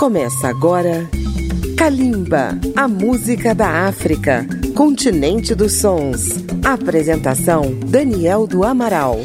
Começa agora Kalimba, a música da África, continente dos sons. Apresentação Daniel do Amaral.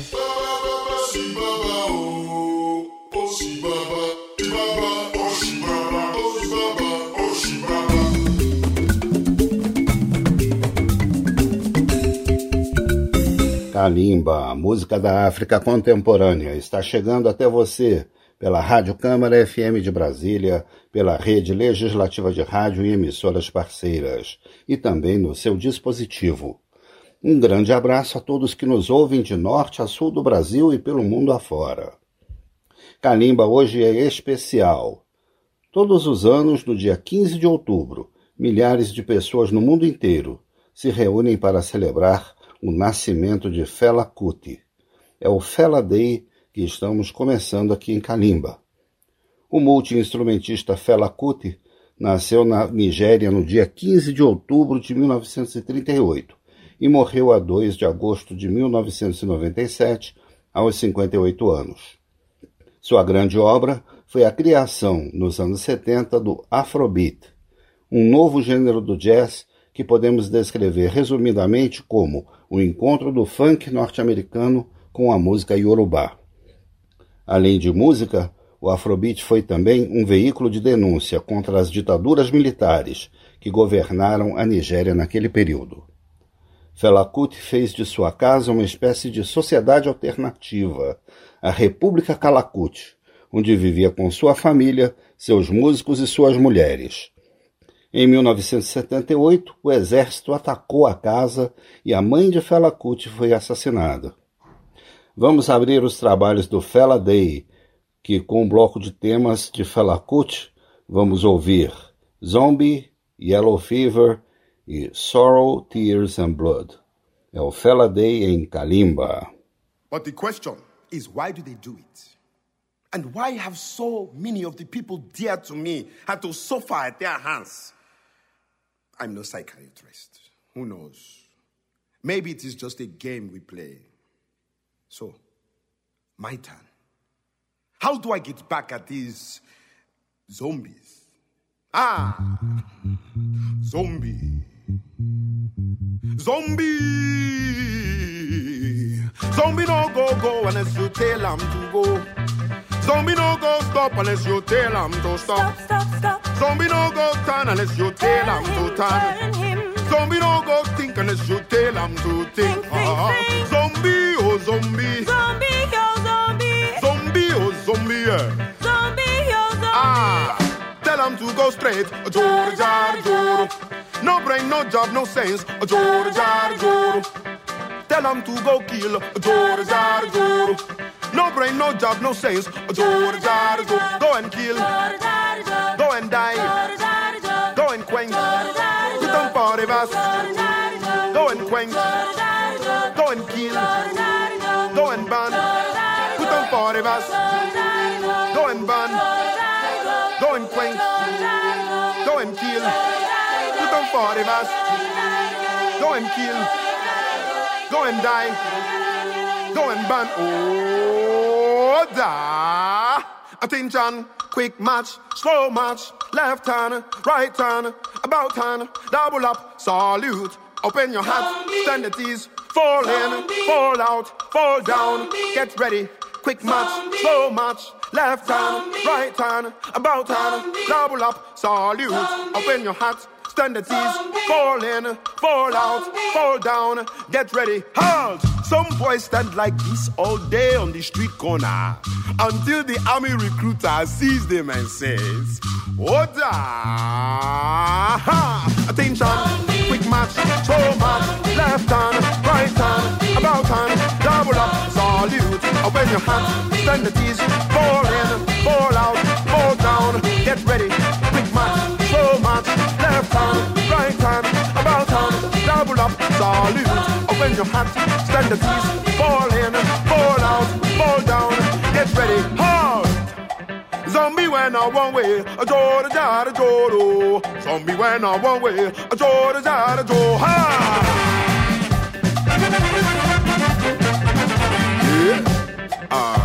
Kalimba, a música da África contemporânea, está chegando até você pela Rádio Câmara FM de Brasília, pela Rede Legislativa de Rádio e emissoras parceiras, e também no seu dispositivo. Um grande abraço a todos que nos ouvem de norte a sul do Brasil e pelo mundo afora. Kalimba hoje é especial. Todos os anos, no dia 15 de outubro, milhares de pessoas no mundo inteiro se reúnem para celebrar o nascimento de Fela Kuti. É o Fela Day que estamos começando aqui em Kalimba. O multiinstrumentista Fela Kuti nasceu na Nigéria no dia 15 de outubro de 1938 e morreu a 2 de agosto de 1997, aos 58 anos. Sua grande obra foi a criação, nos anos 70, do Afrobeat, um novo gênero do jazz que podemos descrever resumidamente como o encontro do funk norte-americano com a música iorubá. Além de música, o Afrobeat foi também um veículo de denúncia contra as ditaduras militares que governaram a Nigéria naquele período. Fela Kuti fez de sua casa uma espécie de sociedade alternativa, a República Calacut, onde vivia com sua família, seus músicos e suas mulheres. Em 1978, o exército atacou a casa e a mãe de Fela Kuti foi assassinada. Vamos abrir os trabalhos do Fela Day, que com um bloco de temas de Fela Kuti, vamos ouvir Zombie, Yellow Fever e Sorrow, Tears and Blood. É o Fela Day em Kalimba. But the question is why do they do it? And why have so many of the people dear to me had to suffer at their hands? I'm no psychiatrist. Who knows? Maybe it is just a game we play. So, my turn. How do I get back at these zombies? Ah! Zombie. Zombie! Zombie no go go unless you tell them to go. Zombie no go stop unless you tell them to stop. Stop, stop, stop. Zombie no go turn unless you tell them to turn. Turn him. Zombie no go think unless you tell them to think. Think, Ah, think. Zombie, oh zombie. Zombie, yo, zombie. Zombie, oh zombie, yeah. Zombie, yo, zombie. Ah, tell them to go straight. Joro, jar, joro. No brain, no job, no sense. Joro, jar, joro. Tell them to go kill. Joro, jar, joro. No brain, no job, no sense. Joro, jar, joro. Go and kill. Go and die. Go and quench. Put on for the vast. Go and quench. Put on for. Go and burn. Go and quench. Go and kill. Put on for the vast. Go and kill. Go and die. Go and burn. Oh, da. Attention. Quick match. Slow match. Left turn. Right turn. About turn. Double up. Salute. Open your hat. Stand at ease. Fall in. Fall out. Fall down. Get ready. Quick match. Slow match. Left hand, Right hand, About hand, Double up. Salute. Open your hat. Stand at ease, fall in, fall out, fall down, get ready, halt! Some boys stand like this all day on the street corner until the army recruiter sees them and says, Order! Attention, quick match, slow match, left hand, right hand, about hand, double up, Salute! And when you're stand the tease. Fall in, fall out, fall down. Get ready, quick match, slow match. Left hand, right hand, about hand. Double up, salute. And when you're stand the tease. Fall in, fall out, fall down. Get ready, hard. Zombie when I one way, a door to a door. Oh. Zombie when I one way, a door to a door. Ha! are.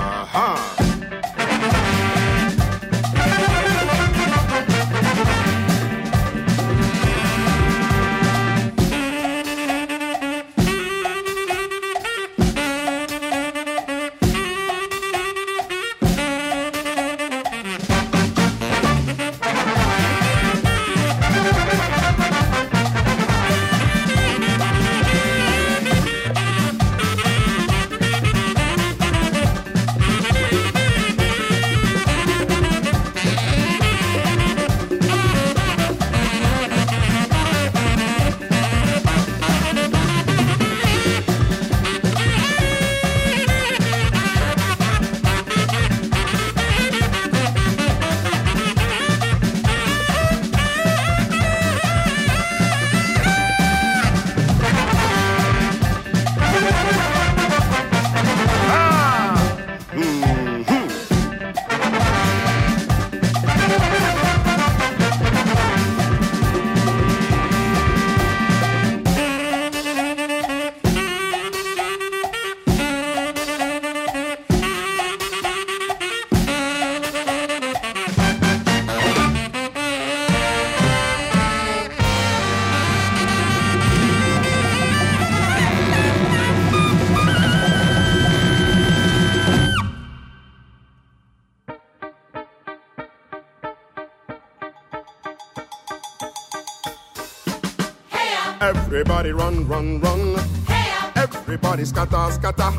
Run, run, run. Hey, Everybody scatter, scatter.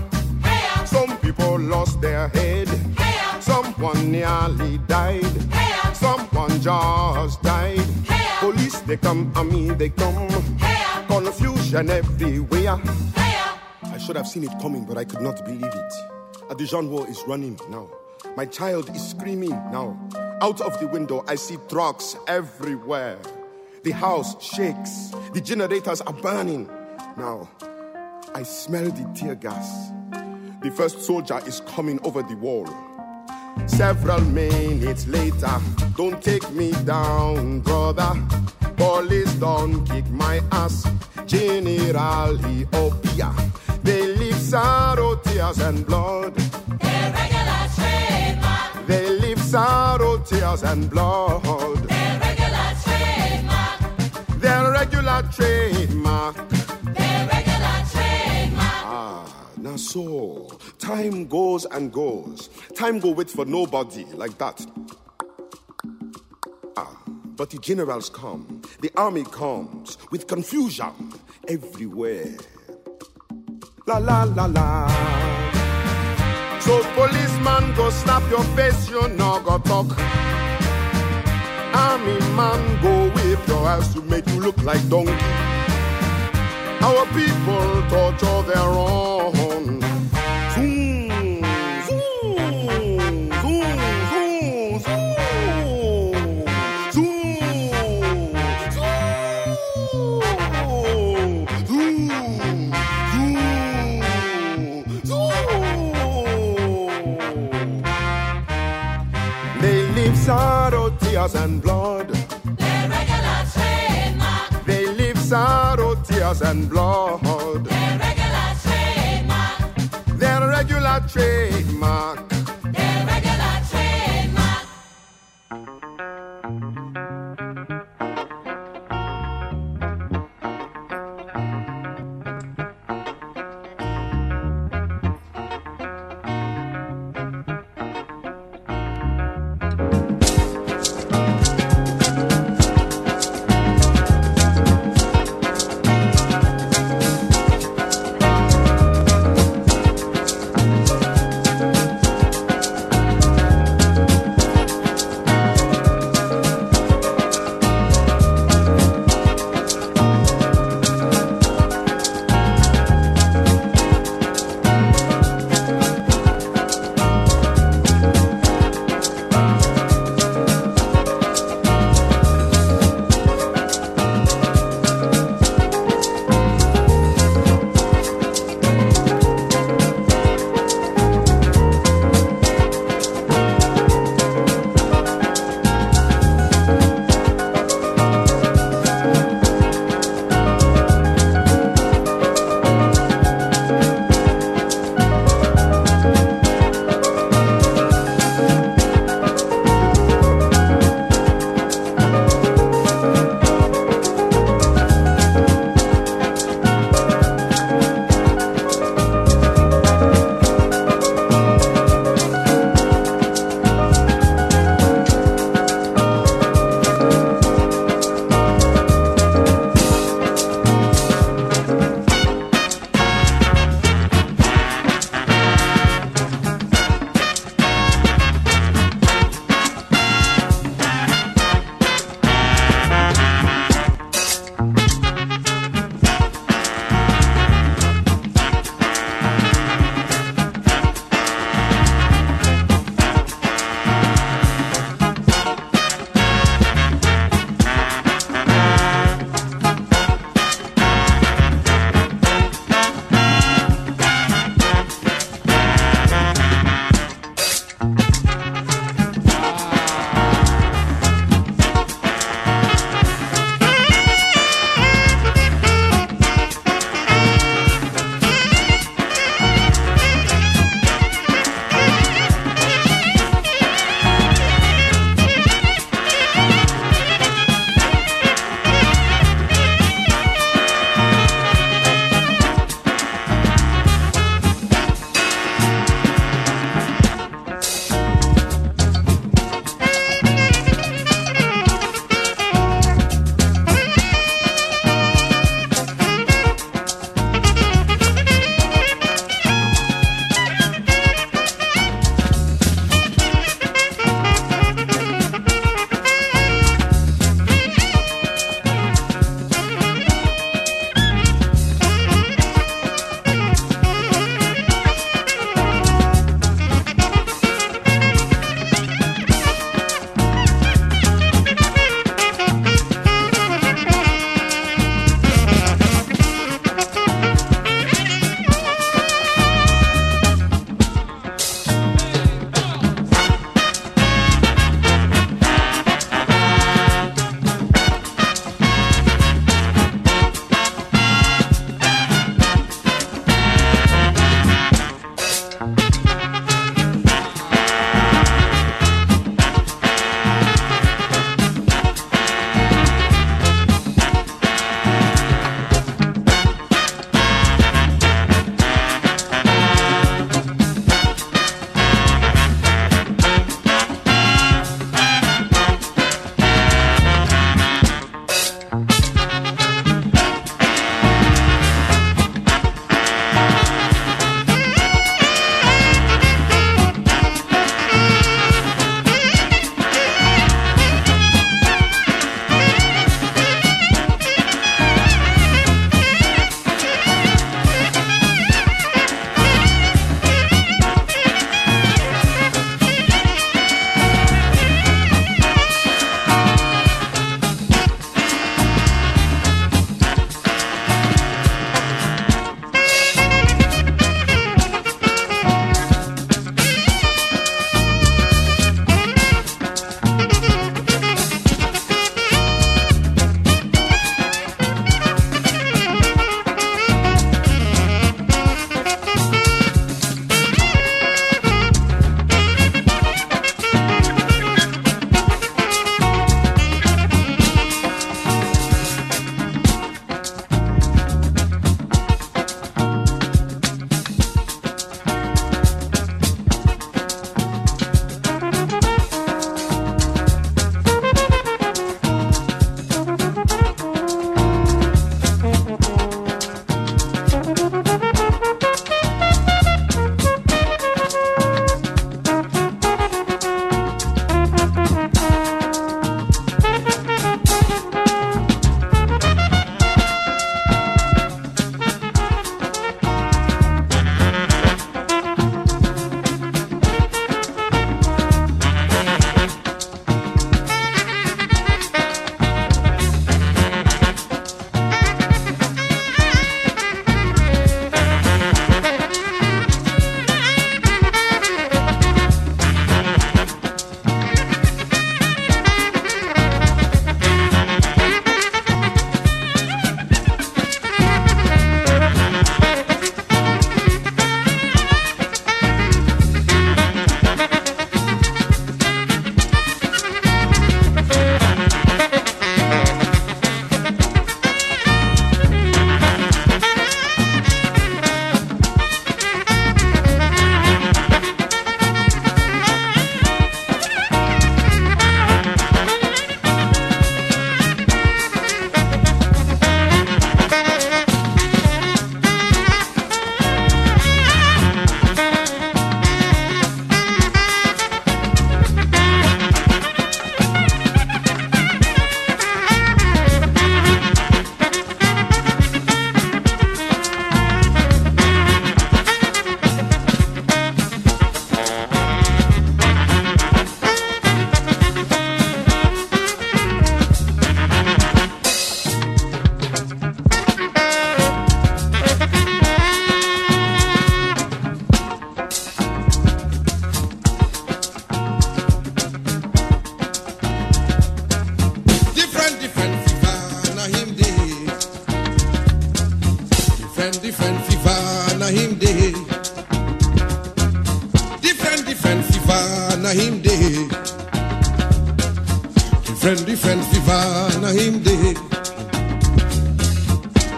hey, Some people lost their head. hey, Someone nearly died. hey, Someone just died. Hey. Police, they come, army, they come. hey, Confusion everywhere. hey. I should have seen it coming, but I could not believe it. A Dijon war is running now. My child is screaming now. Out of the window, I see trucks everywhere. The house shakes. The generators are burning. Now, I smell the tear gas. The first soldier is coming over the wall. Several minutes later, don't take me down, brother. Police don't kick my ass. General Ethiopia. They leave sorrow, tears, and blood. They leave sorrow, tears, and blood. Irregular trademark, Their regular trademark. Ah, now so time goes and goes. Time go wait for nobody like that. Ah, but the generals come, the army comes with confusion everywhere. La la la la. So policeman go slap your face, you no go talk. Army man go whip your ass to make you look like donkey. Our people torture their own. Tears, and blood. Irregular trademark, They leave sorrow, tears, and blood. irregular trademark, Their regular trademark.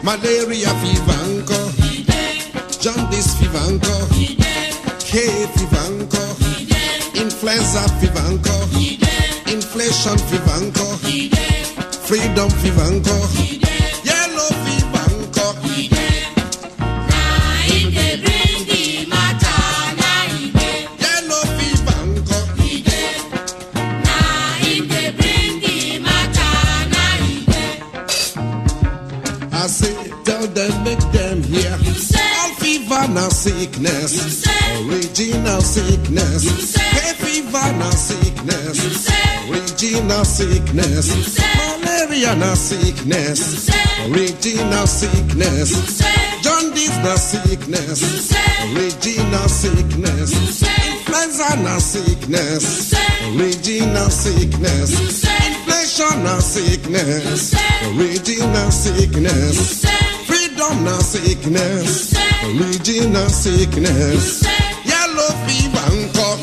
Malaria fever, anko. Jaundice fever, anko. Hay fever. Influenza fever. Inflation fever. Freedom fever. Sickness. Original sickness. Hay fever now sickness. Original sickness. Malaria now sickness. Original sickness. Jaundice now sickness. Original sickness. Influenza now sickness. Original sickness. Inflation now sickness. Original sickness. Now sickness. Original sickness. Yellow fever and cough.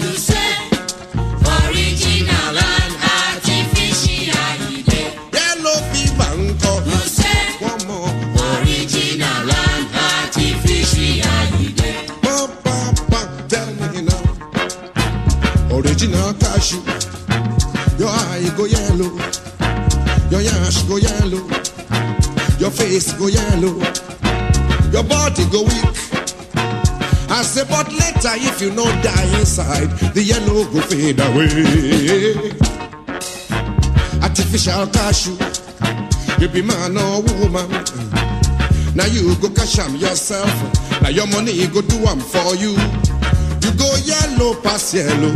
Original and artificial, Yellow fever and cough. One more. original and artificial. Pa, pa, pa, tell me now. Original cashew. Your eye go yellow. Your yash go yellow. Your face go yellow. Later if you no die inside, the yellow go fade away. Artificial cashew. You be man or woman. Now you go cash am yourself. Now your money go do am for you. You go yellow pass yellow.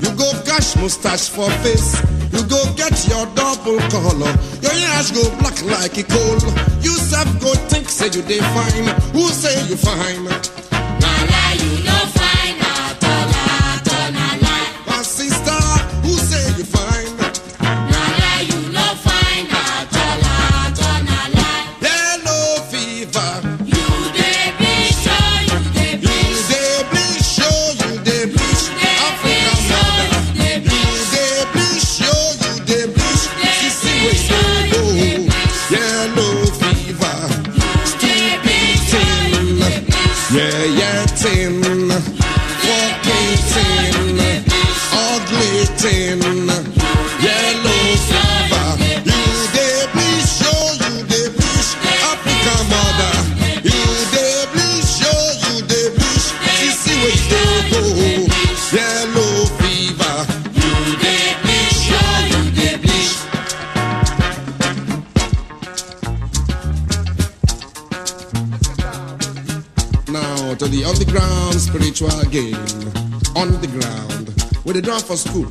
You go cash mustache for face. You go get your double color. Your ears go black like a coal. You self go think say you dey fine. Who say you fine? For school.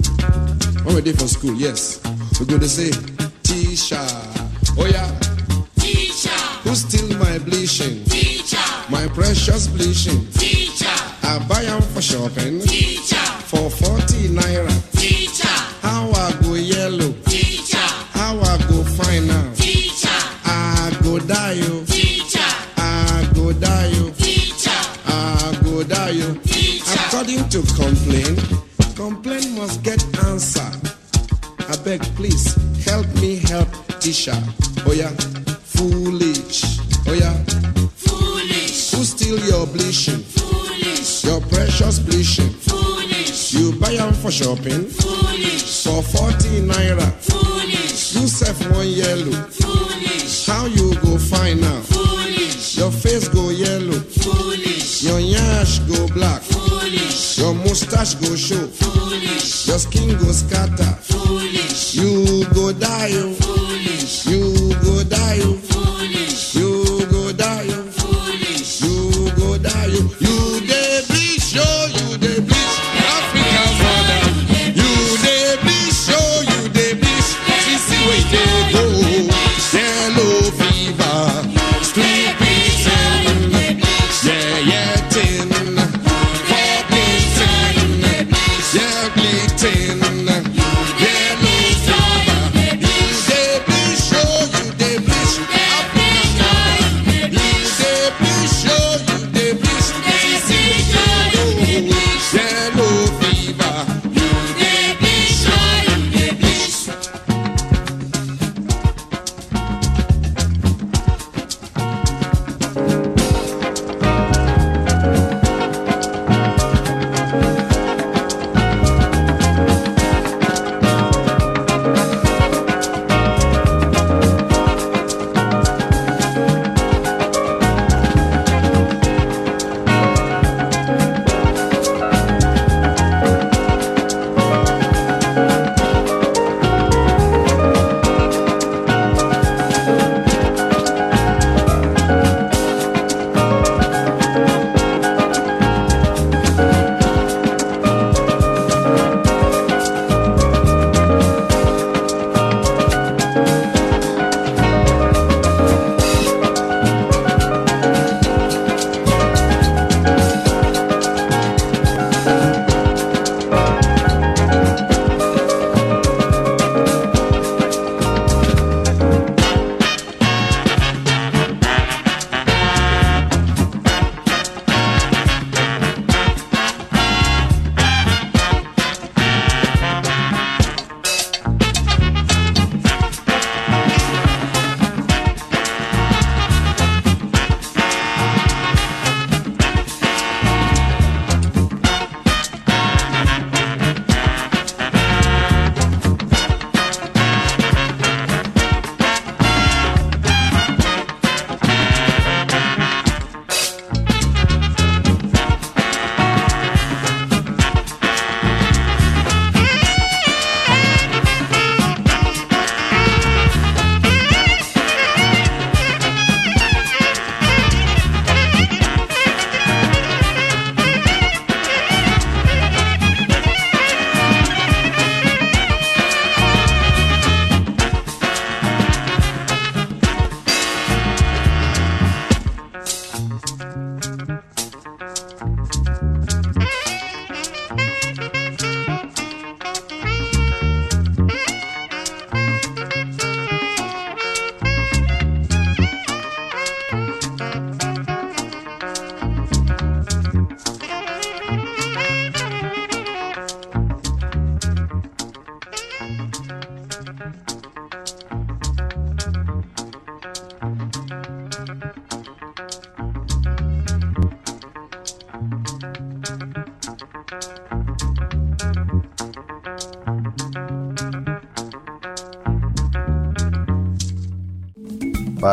When we did for school, yes. We go to say, complaint must get answer. I beg, please help me help Tisha. Oh yeah, foolish. Oh yeah, Foolish, who steal your bleaching? foolish, Your precious bleaching. foolish, You buy them for shopping foolish, for 40 naira. foolish, You sell one yellow. foolish, How you go find out? Mustache go show. foolish, Your skin go scatter. foolish, You go die. oh. foolish, You go die. oh.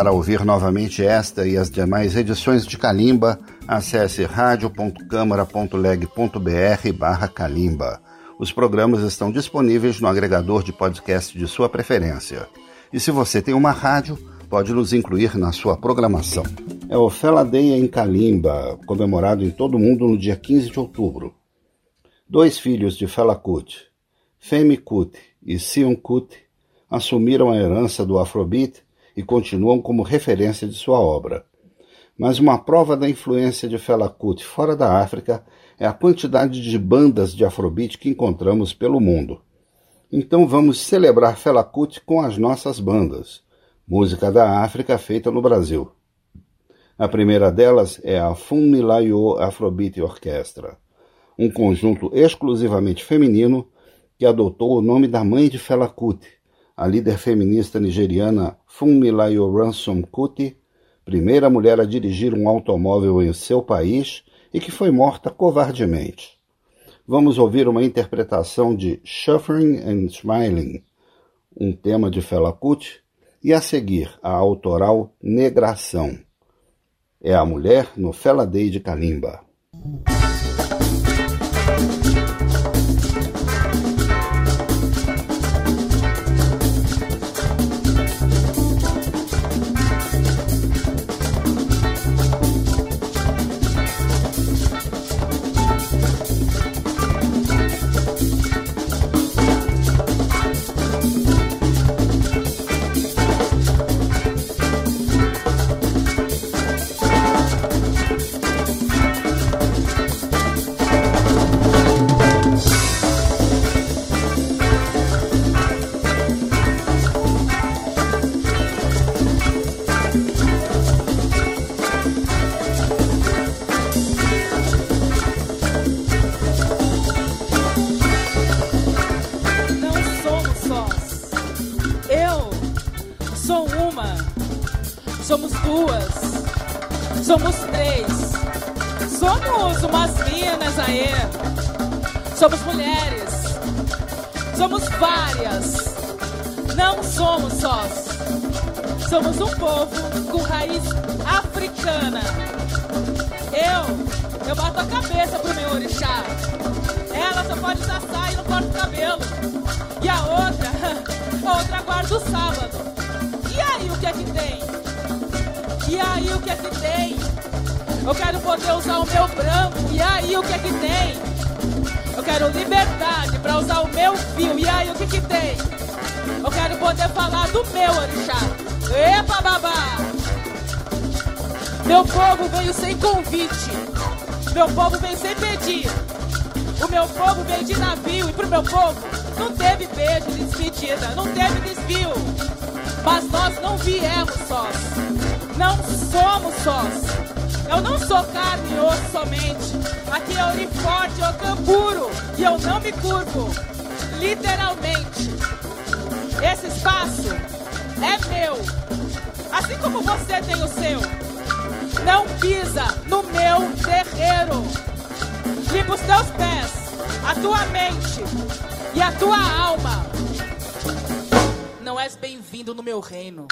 Para ouvir novamente esta e as demais edições de Calimba, acesse radio.câmara.leg.br barra Calimba. Os programas estão disponíveis no agregador de podcast de sua preferência. E se você tem uma rádio, pode nos incluir na sua programação. É o Fela Day em Kalimba, comemorado em todo o mundo no dia 15 de outubro. Dois filhos de Fela Kuti, Femi Kuti e Sion Kuti, assumiram a herança do Afrobeat e continuam como referência de sua obra. Mas uma prova da influência de Fela Kuti fora da África é a quantidade de bandas de Afrobeat que encontramos pelo mundo. Então vamos celebrar Fela Kuti com as nossas bandas música da África feita no Brasil. A primeira delas é a Funmilayo Afrobeat Orquestra, um conjunto exclusivamente feminino que adotou o nome da mãe de Fela Kuti, a líder feminista nigeriana Funmilayo Ransom Kuti, primeira mulher a dirigir um automóvel em seu país e que foi morta covardemente. Vamos ouvir uma interpretação de Shuffling and Smiling, um tema de Fela Kuti, e a seguir a autoral Negração. É a mulher no Fela Day de Kalimba. sem convite. Meu povo vem sem pedir. O meu povo veio de navio e pro meu povo não teve beijo despedida, não teve desvio. Mas nós não viemos sós, não somos sós. Eu não sou carne e osso somente. Aqui é Uniforte, é eu camburo e eu não me curvo. Literalmente. Esse espaço é meu. Assim como você tem o seu. Não pisa no meu terreiro. Limpa os teus pés, a tua mente e a tua alma. Não és bem-vindo no meu reino.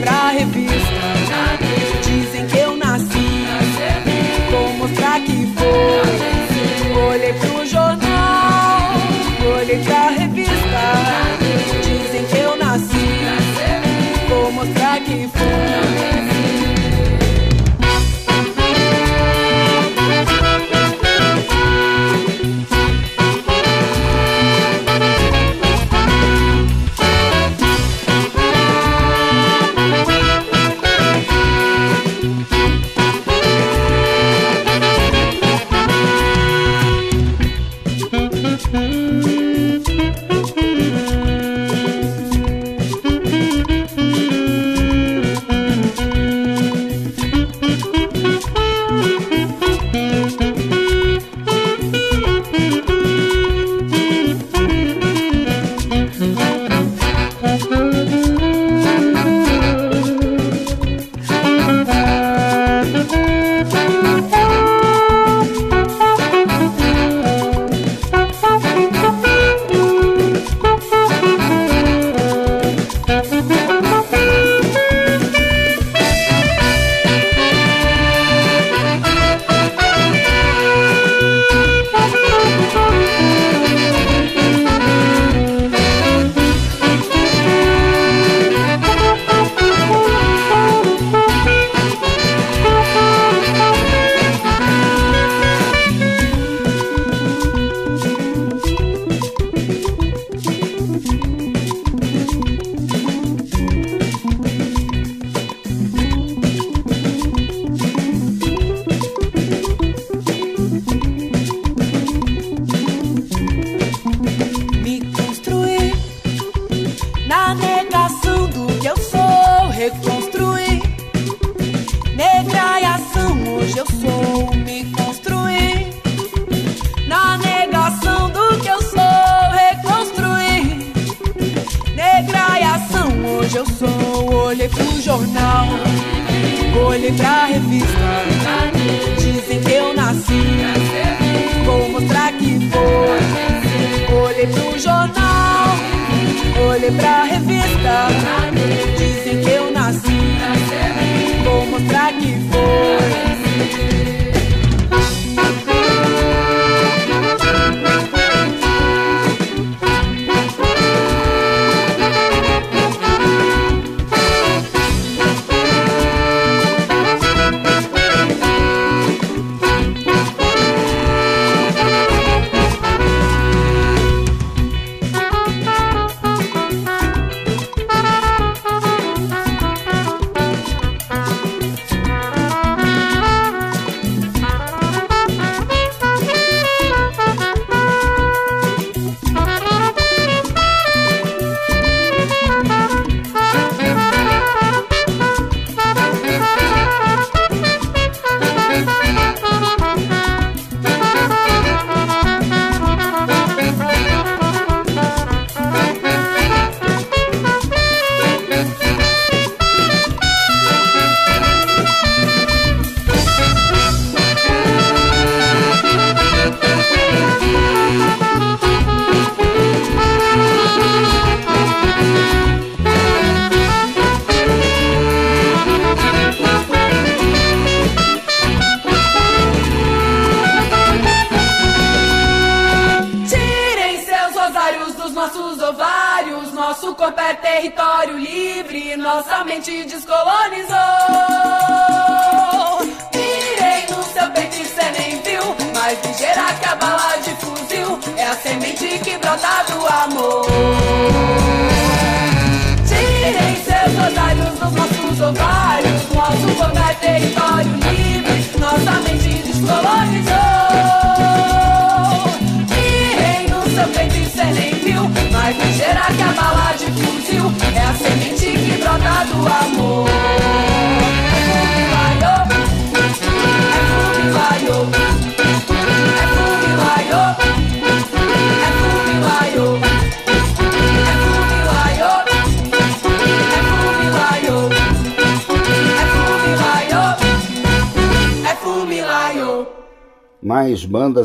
Pra revista.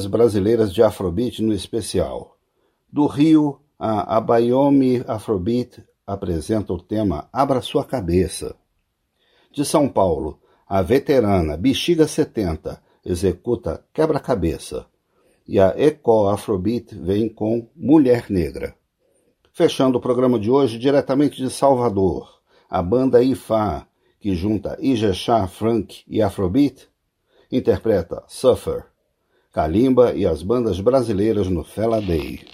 Brasileiras de Afrobeat no especial. Do Rio, a Abayomi Afrobeat apresenta o tema Abra Sua Cabeça. De São Paulo, a veterana Bexiga 70 executa Quebra-Cabeça. E a Eco Afrobeat vem com Mulher Negra. Fechando o programa de hoje, diretamente de Salvador, a banda Ifá, que junta Ijexá, Funk e Afrobeat, interpreta Suffer, Kalimba e as bandas brasileiras no Fela Day.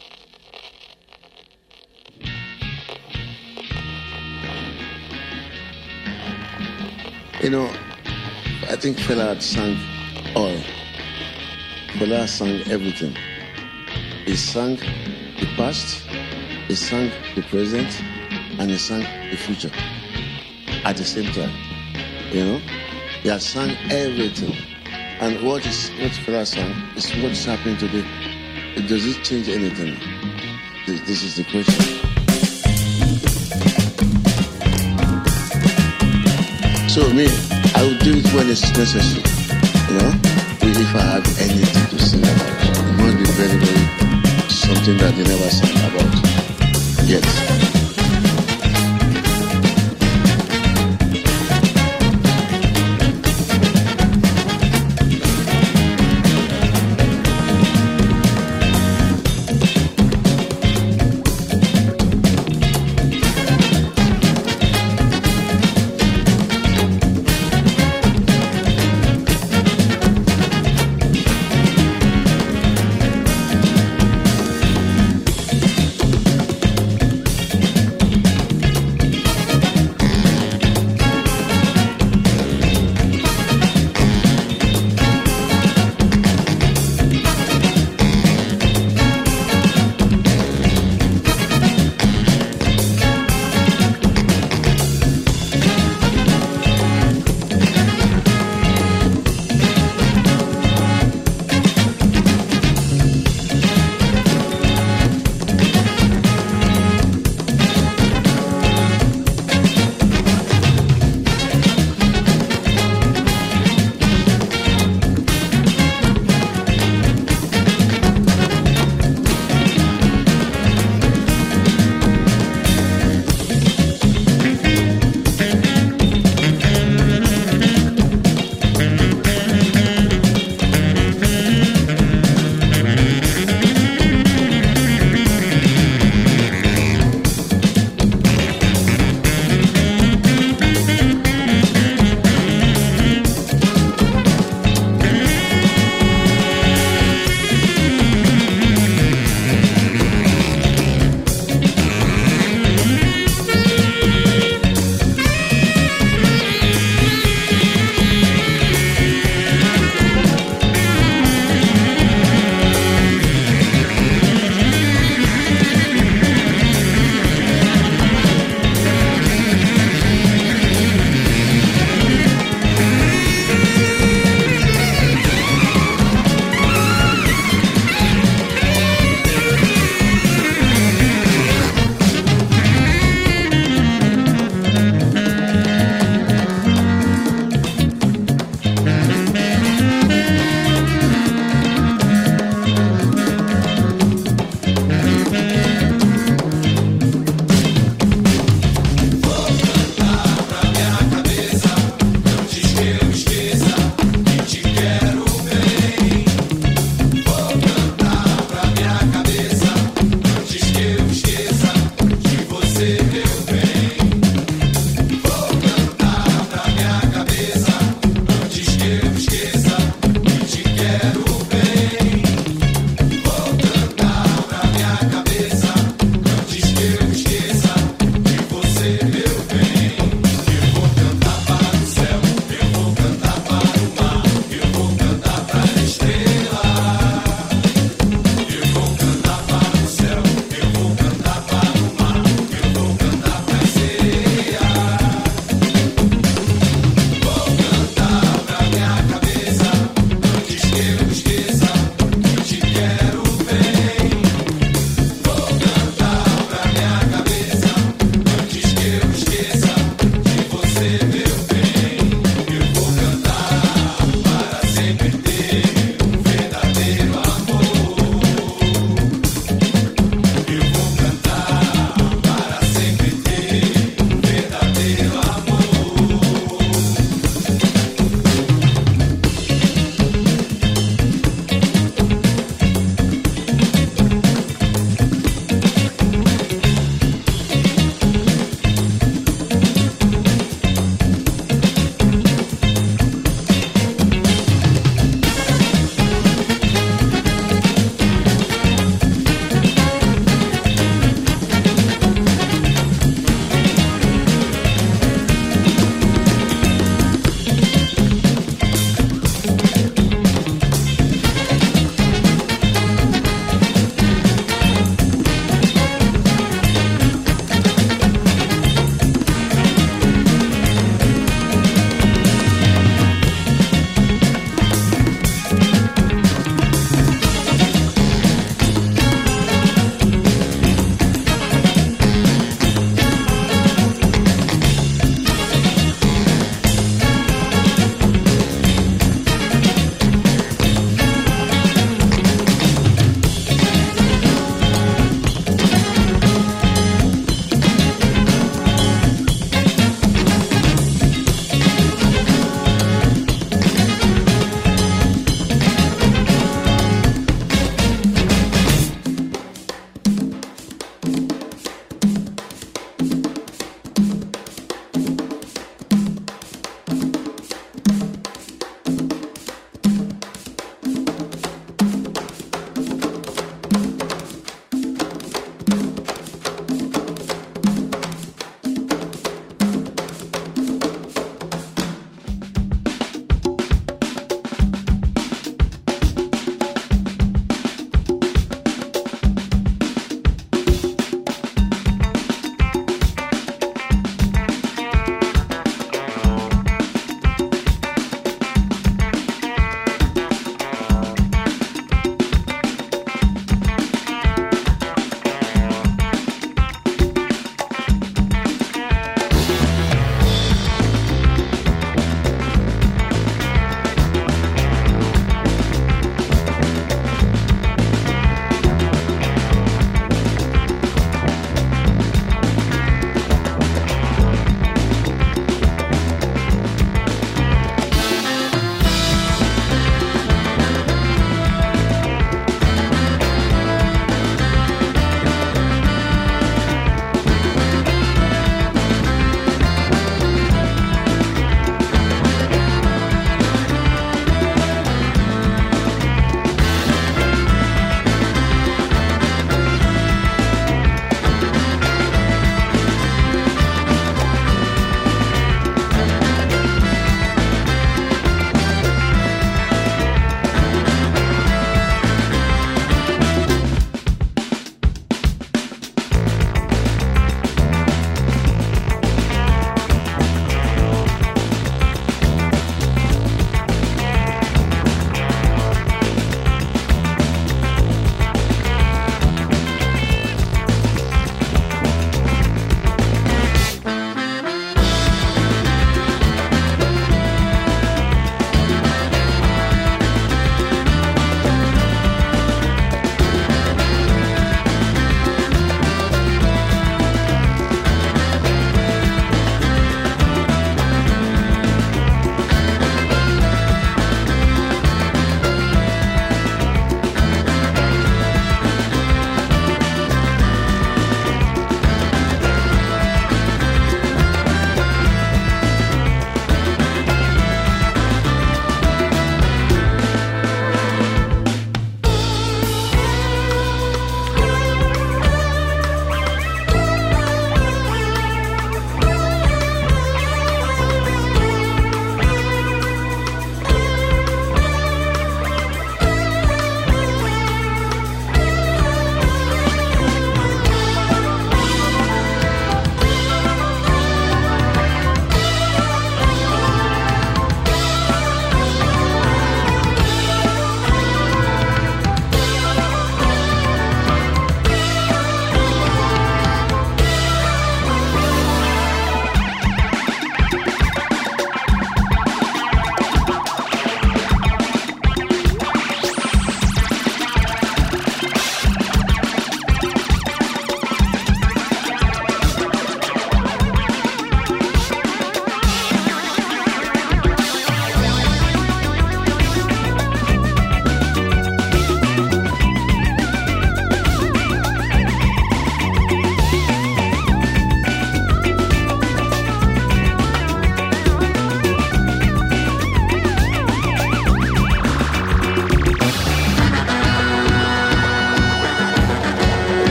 You know, I think Fela had sung all. Fela sang everything. He sang the past, he sang the present, and he sang the future at the same time. You know, he has sung everything. And what is what Fela sang is what is happening today. Does it change anything? This, this is the question. So me, I will do it when it's necessary. You know, if I have anything to sing about, it must be very, very something that they never sang about yet.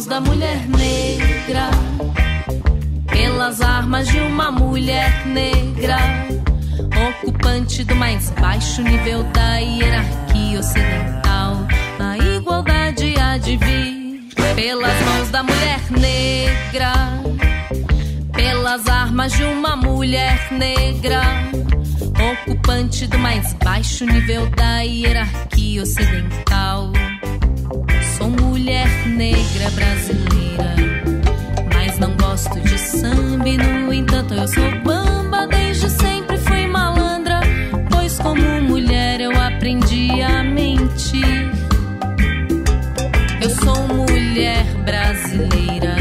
Mãos da mulher negra, pelas armas de uma mulher negra, ocupante do mais baixo nível da hierarquia ocidental. A igualdade há de vir pelas mãos da mulher negra, pelas armas de uma mulher negra ocupante do mais baixo nível da hierarquia ocidental. Mulher negra brasileira, mas não gosto de samba. E, no entanto, eu sou bamba, desde sempre fui malandra. Pois, como mulher, eu aprendi a mentir. Eu sou mulher brasileira,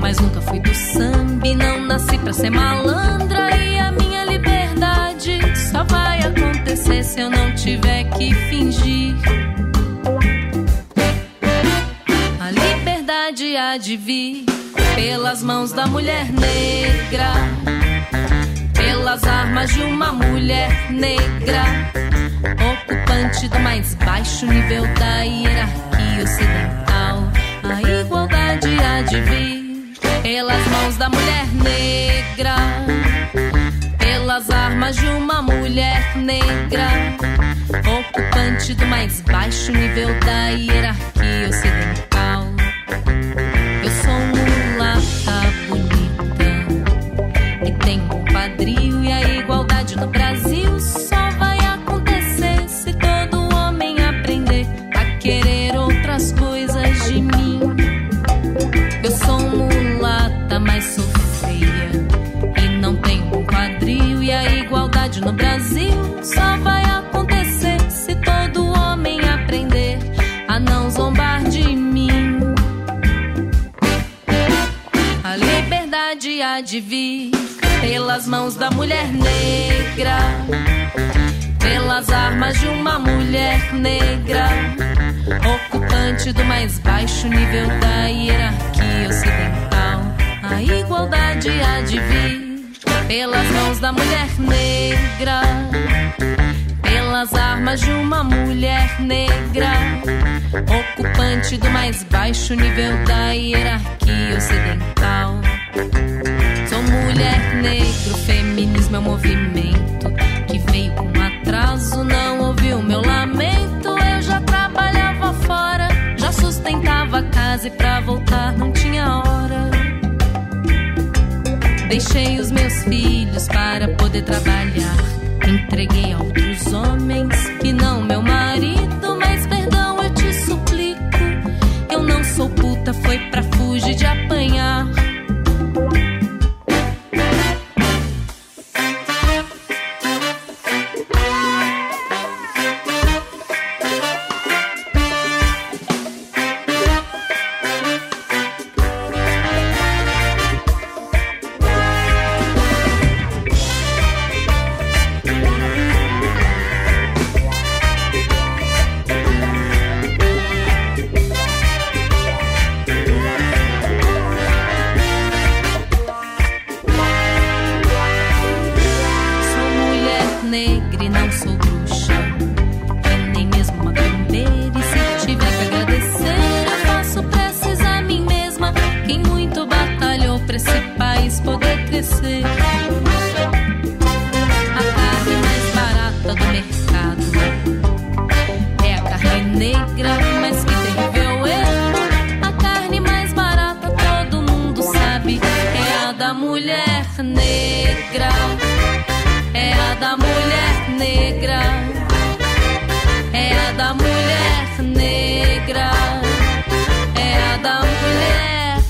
mas nunca fui do samba. E não nasci pra ser malandra. E a minha liberdade só vai acontecer se eu não tiver que fingir. De vir pelas mãos da mulher negra, pelas armas de uma mulher negra, ocupante do mais baixo nível da hierarquia ocidental. A igualdade há de vir pelas mãos da mulher negra, pelas armas de uma mulher negra, ocupante do mais baixo nível da hierarquia ocidental. De vir pelas mãos da mulher negra, pelas armas de uma mulher negra, ocupante do mais baixo nível da hierarquia ocidental. A igualdade há de vir pelas mãos da mulher negra, pelas armas de uma mulher negra, ocupante do mais baixo nível da hierarquia ocidental. Mulher negro, feminismo é um movimento que veio com atraso, não ouviu meu lamento. Eu já trabalhava fora, já sustentava a casa e pra voltar não tinha hora. Deixei os meus filhos para poder trabalhar. Entreguei a outros homens que não meu marido,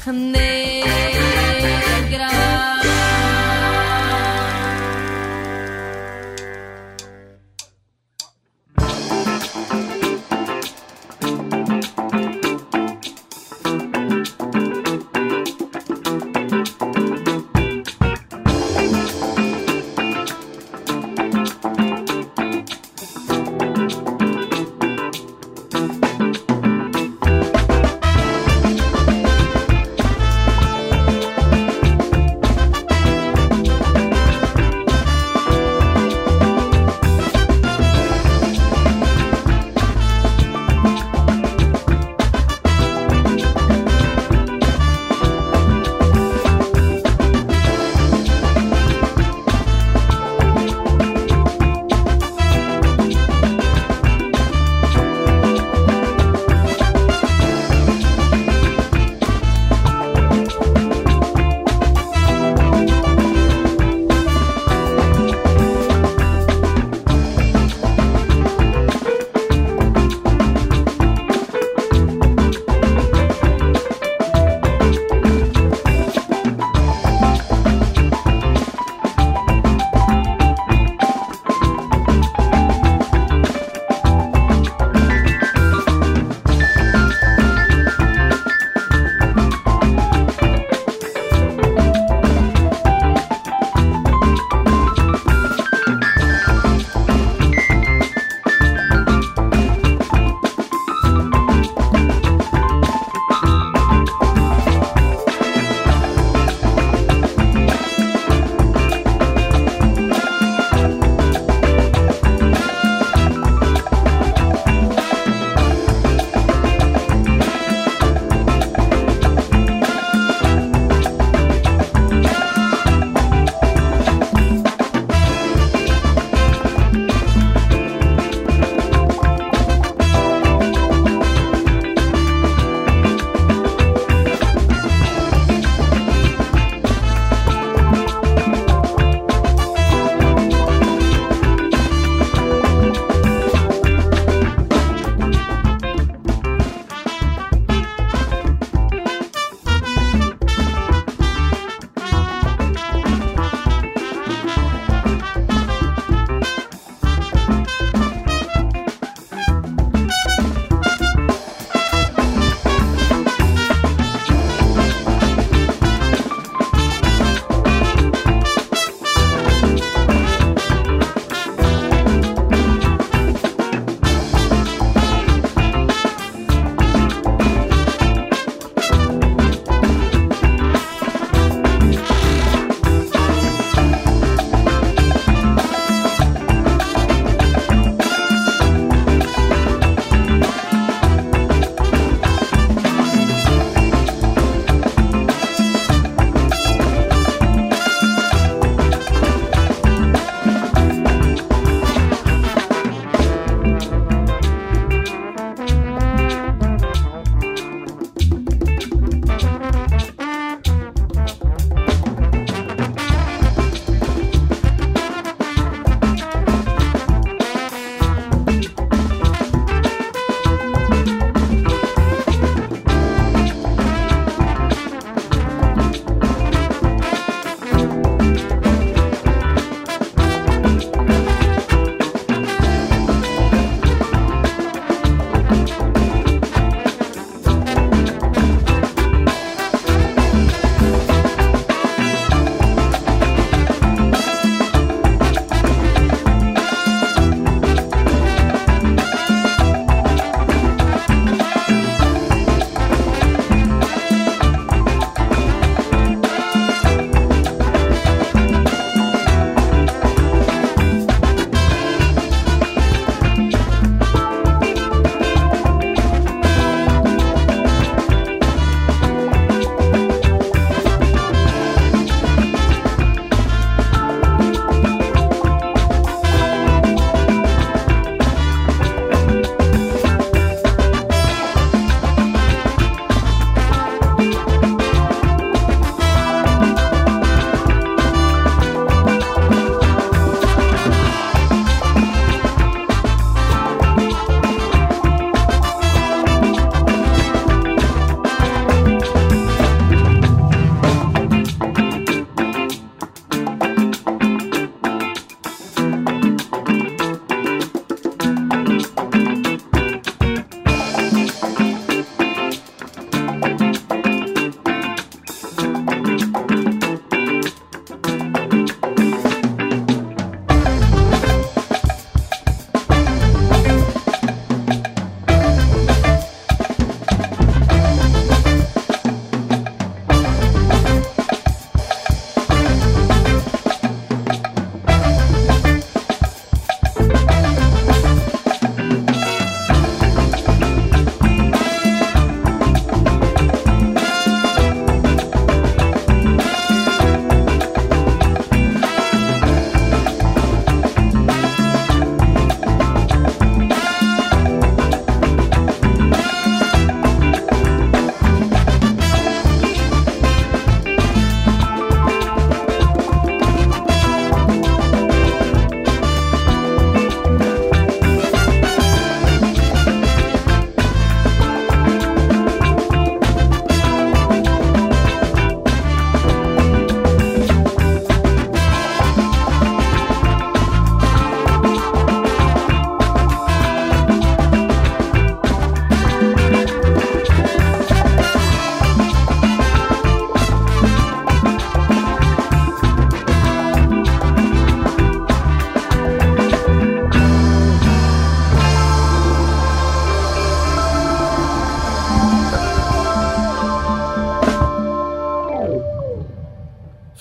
genezen.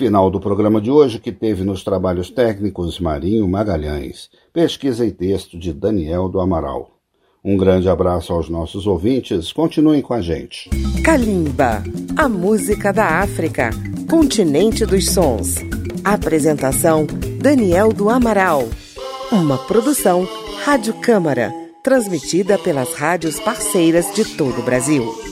Final do programa de hoje, que teve nos trabalhos técnicos Marinho Magalhães, pesquisa e texto de Daniel do Amaral. Um grande abraço aos nossos ouvintes, continuem com a gente. Kalimba, a música da África, continente dos sons. Apresentação Daniel do Amaral. Uma produção Rádio Câmara, transmitida pelas rádios parceiras de todo o Brasil.